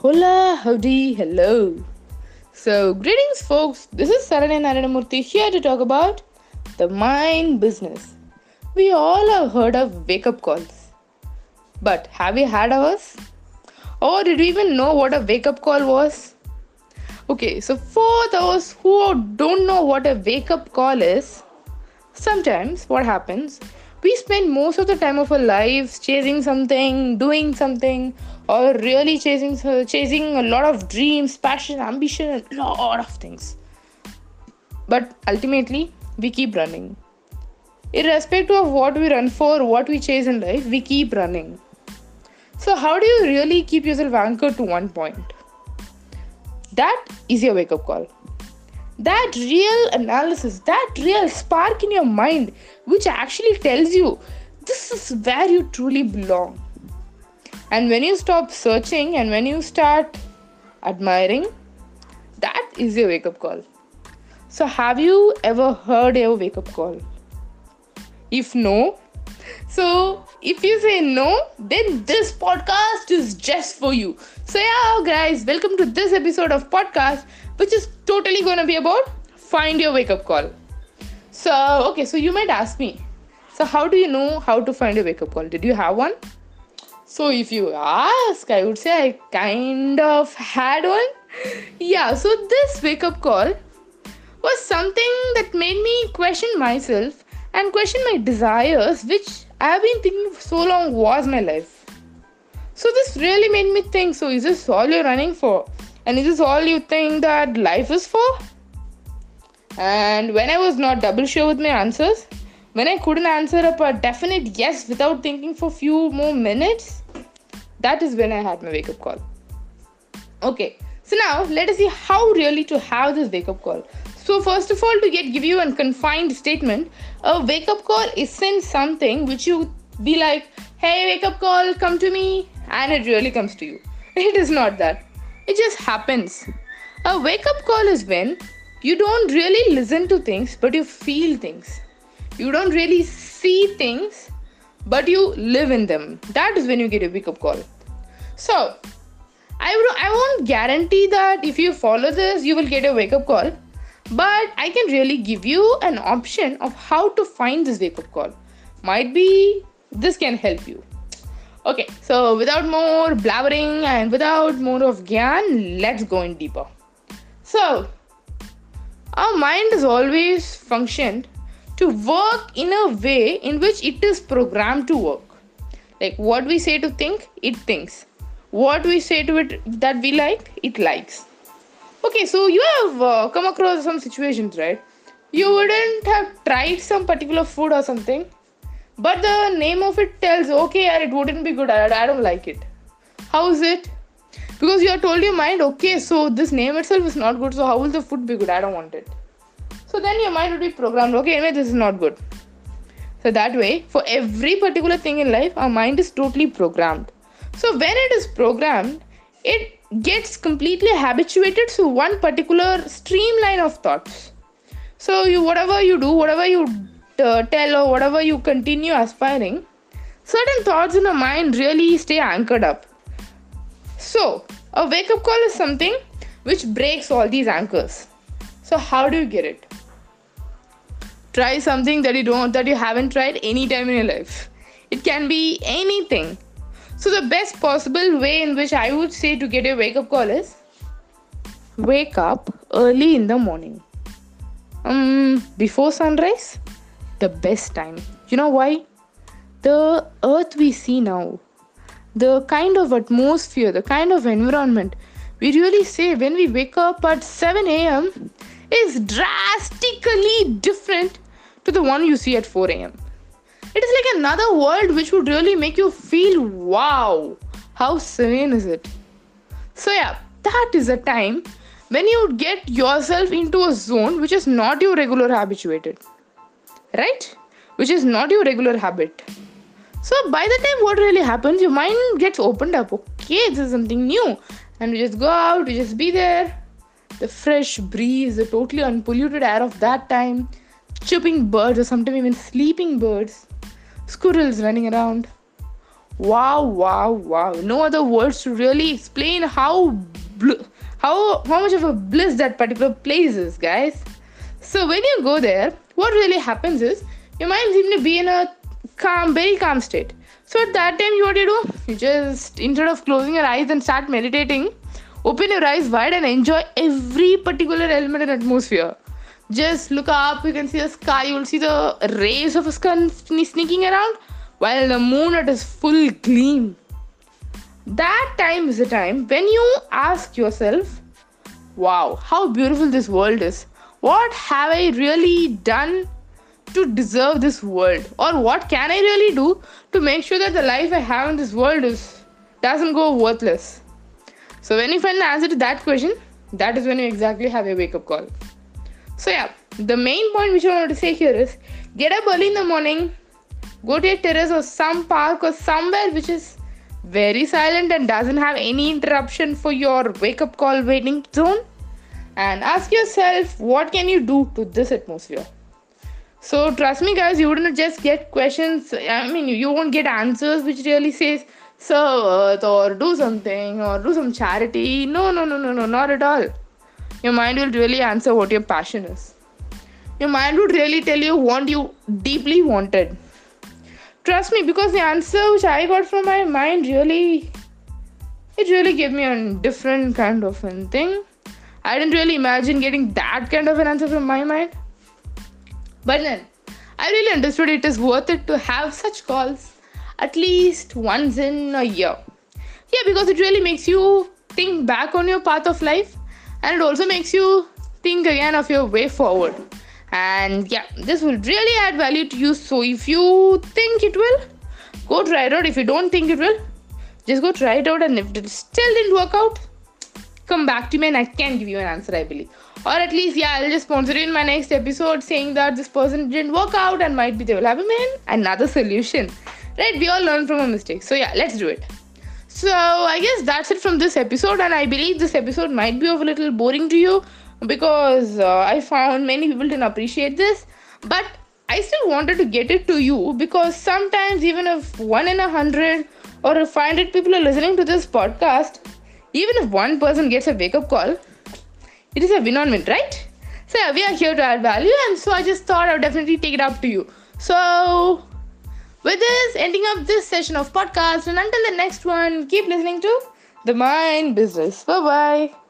Hola, howdy, hello. So, greetings, folks. This is Saranya Naranamurthy here to talk about the mind business. We all have heard of wake up calls. But have you had ours? Or did we even know what a wake up call was? Okay, so for those who don't know what a wake up call is, sometimes what happens we spend most of the time of our lives chasing something doing something or really chasing chasing a lot of dreams passion ambition a lot of things. But ultimately we keep running. Irrespective of what we run for what we chase in life we keep running. So how do you really keep yourself anchored to one point? That is your wake up call that real analysis, that real spark in your mind, which actually tells you this is where you truly belong. And when you stop searching and when you start admiring, that is your wake up call. So, have you ever heard your wake up call? If no, so if you say no, then this podcast is just for you. So yeah, guys, welcome to this episode of podcast, which is totally going to be about find your wake up call. So okay, so you might ask me, so how do you know how to find a wake up call? Did you have one? So if you ask, I would say I kind of had one. Yeah, so this wake up call was something that made me question myself and question my desires, which I have been thinking for so long was my life. So this really made me think so is this all you're running for? And is this all you think that life is for? And when I was not double sure with my answers, when I couldn't answer up a definite yes without thinking for few more minutes, that is when I had my wake up call. Okay, so now let us see how really to have this wake up call. So first of all, to get give you a confined statement, a wake up call isn't something which you be like, hey, wake up call, come to me, and it really comes to you. It is not that. It just happens. A wake up call is when you don't really listen to things, but you feel things. You don't really see things, but you live in them. That is when you get a wake up call. So, I, I won't guarantee that if you follow this, you will get a wake up call but I can really give you an option of how to find this wake up call. Might be this can help you. Okay, so without more blabbering and without more of gyan, let's go in deeper. So, our mind has always functioned to work in a way in which it is programmed to work. Like what we say to think, it thinks. What we say to it that we like, it likes Okay, so you have uh, come across some situations, right? You wouldn't have tried some particular food or something, but the name of it tells, okay, it wouldn't be good. I, I don't like it. How is it? Because you have told your mind, okay, so this name itself is not good, so how will the food be good? I don't want it. So then your mind will be programmed, okay, anyway, this is not good. So that way, for every particular thing in life, our mind is totally programmed. So when it is programmed, it gets completely habituated to one particular streamline of thoughts so you whatever you do whatever you uh, tell or whatever you continue aspiring certain thoughts in the mind really stay anchored up. So a wake up call is something which breaks all these anchors. So how do you get it? Try something that you don't that you haven't tried any time in your life. It can be anything. So, the best possible way in which I would say to get a wake up call is wake up early in the morning. Um, before sunrise, the best time. You know why? The earth we see now, the kind of atmosphere, the kind of environment we really say when we wake up at 7 a.m. is drastically different to the one you see at 4 a.m. It is like another world which would really make you feel wow, how serene is it? So, yeah, that is a time when you get yourself into a zone which is not your regular habituated, right? Which is not your regular habit. So, by the time what really happens, your mind gets opened up. Okay, this is something new, and you just go out, you just be there. The fresh breeze, the totally unpolluted air of that time, chirping birds, or sometimes even sleeping birds squirrels running around. Wow, wow, wow. No other words to really explain how bl- how how much of a bliss that particular place is, guys. So when you go there, what really happens is your mind seems to be in a calm, very calm state. So at that time, you what you do? You just instead of closing your eyes and start meditating, open your eyes wide and enjoy every particular element and atmosphere. Just look up, you can see the sky, you will see the rays of the sun sneaking around while the moon at its full gleam. That time is the time when you ask yourself, Wow, how beautiful this world is. What have I really done to deserve this world? Or what can I really do to make sure that the life I have in this world is doesn't go worthless? So when you find the answer to that question, that is when you exactly have a wake-up call. So yeah, the main point which I want to say here is get up early in the morning, go to a terrace or some park or somewhere which is very silent and doesn't have any interruption for your wake up call waiting zone and ask yourself what can you do to this atmosphere? So trust me guys you wouldn't just get questions. I mean you won't get answers which really says serve or uh, do something or do some charity. No no no no no not at all. Your mind will really answer what your passion is. Your mind would really tell you what you deeply wanted. Trust me because the answer which i got from my mind really it really gave me a different kind of thing i didn't really imagine getting that kind of an answer from my mind. But then i really understood it is worth it to have such calls at least once in a year. Yeah because it really makes you think back on your path of life and it also makes you think again of your way forward. And yeah this will really add value to you. So if you think it will go try it out. If you don't think it will just go try it out. And if it still didn't work out come back to me and i can give you an answer i believe. Or at least yeah i'll just sponsor you in my next episode saying that this person didn't work out and might be they will have a man. Another solution. Right? We all learn from a mistake so yeah let's do it. So i guess that's it from this episode and i believe this episode might be of a little boring to you because uh, I found many people didn't appreciate this, but I still wanted to get it to you because sometimes, even if one in a hundred or if 500 people are listening to this podcast, even if one person gets a wake up call, it is a win on win, right? So, yeah, we are here to add value, and so I just thought I would definitely take it up to you. So, with this, ending up this session of podcast, and until the next one, keep listening to The Mind Business. Bye bye.